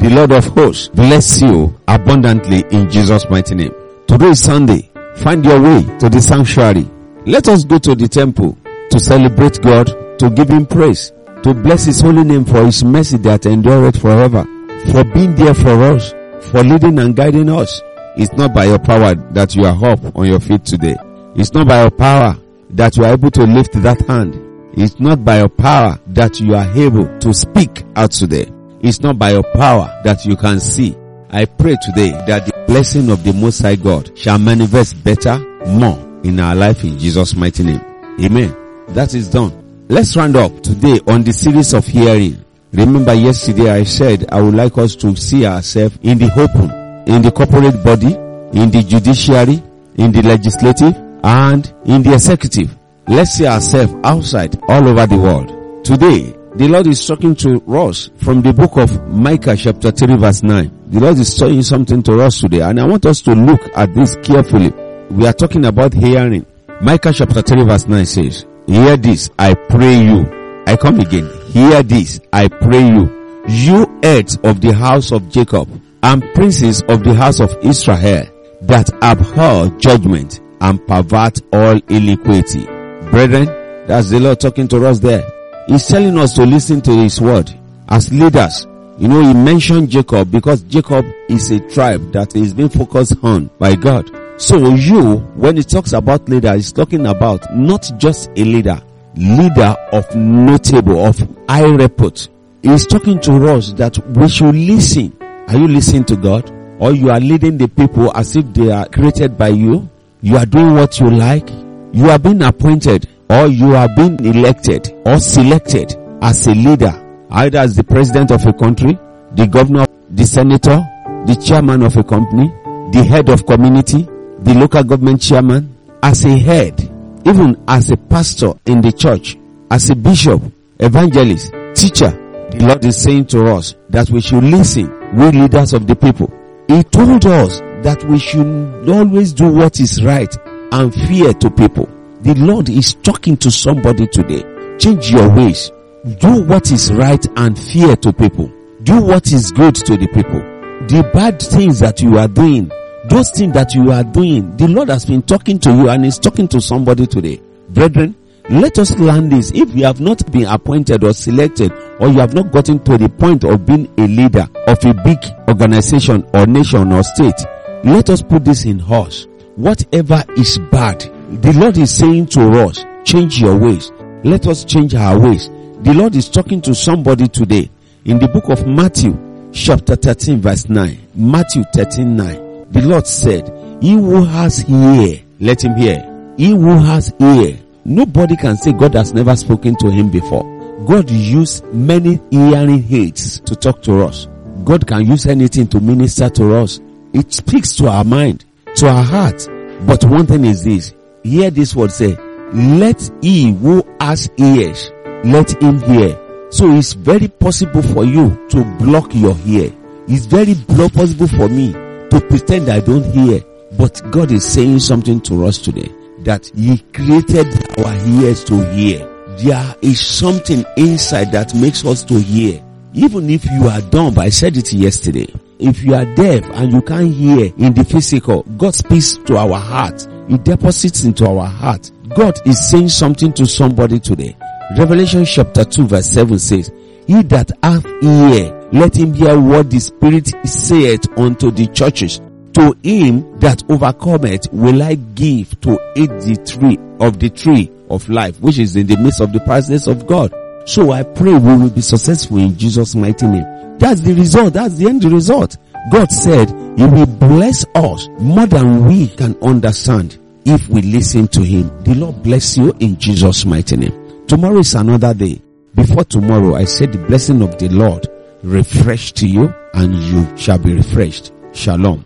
The Lord of hosts bless you abundantly in Jesus' mighty name. Today is Sunday. Find your way to the sanctuary. Let us go to the temple to celebrate God, to give Him praise, to bless His holy name for His mercy that endureth forever, for being there for us, for leading and guiding us. It's not by your power that you are up on your feet today. It's not by your power that you are able to lift that hand. It's not by your power that you are able to speak out today. It's not by your power that you can see. I pray today that the blessing of the Most High God shall manifest better, more in our life in Jesus' mighty name. Amen. That is done. Let's round up today on the series of hearing. Remember yesterday I said I would like us to see ourselves in the open, in the corporate body, in the judiciary, in the legislative, and in the executive. Let's see ourselves outside all over the world. Today, the Lord is talking to us from the book of Micah chapter 3 verse 9. The Lord is saying something to us today and I want us to look at this carefully. We are talking about hearing. Micah chapter 3 verse 9 says, Hear this, I pray you. I come again. Hear this, I pray you. You heads of the house of Jacob and princes of the house of Israel that abhor judgment and pervert all iniquity. Brethren, that's the Lord talking to us there. He's telling us to listen to his word as leaders. You know, he mentioned Jacob because Jacob is a tribe that is being focused on by God. So you, when he talks about leader, he's talking about not just a leader, leader of notable, of high repute. He's talking to us that we should listen. Are you listening to God? Or you are leading the people as if they are created by you? You are doing what you like? You are being appointed or you are being elected or selected as a leader, either as the president of a country, the governor, the senator, the chairman of a company, the head of community, the local government chairman, as a head, even as a pastor in the church, as a bishop, evangelist, teacher, the Lord is saying to us that we should listen, we leaders of the people. He told us that we should always do what is right and fear to people. The Lord is talking to somebody today. Change your ways. Do what is right and fear to people. Do what is good to the people. The bad things that you are doing, those things that you are doing, the Lord has been talking to you and is talking to somebody today. Brethren, let us learn this. If you have not been appointed or selected or you have not gotten to the point of being a leader of a big organization or nation or state, let us put this in us. Whatever is bad, the Lord is saying to us, change your ways. Let us change our ways. The Lord is talking to somebody today in the book of Matthew chapter 13 verse 9. Matthew 13 9. The Lord said, he who has ear, let him hear. He who has ear. Nobody can say God has never spoken to him before. God used many hearing aids to talk to us. God can use anything to minister to us. It speaks to our mind, to our heart. But one thing is this, hear this word say, let he who has ears, let him hear. So it's very possible for you to block your ear. It's very possible for me to pretend I don't hear. But God is saying something to us today that he created our ears to hear. There is something inside that makes us to hear. Even if you are dumb, I said it yesterday. If you are deaf and you can't hear in the physical, God speaks to our heart. He deposits into our heart. God is saying something to somebody today. Revelation chapter 2 verse 7 says, He that hath ear, let him hear what the Spirit saith unto the churches. To him that overcometh will I give to eat the tree of the tree of life, which is in the midst of the presence of God. So I pray we will be successful in Jesus' mighty name. That's the result. That's the end result. God said He will bless us more than we can understand if we listen to Him. The Lord bless you in Jesus' mighty name. Tomorrow is another day. Before tomorrow, I said the blessing of the Lord refreshed to you and you shall be refreshed. Shalom.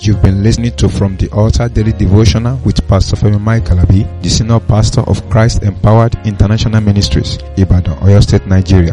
You've been listening to From the Altar Daily Devotional with Pastor Femi Mike Alabi, the Senior Pastor of Christ Empowered International Ministries, Ibadan, Oyo State, Nigeria.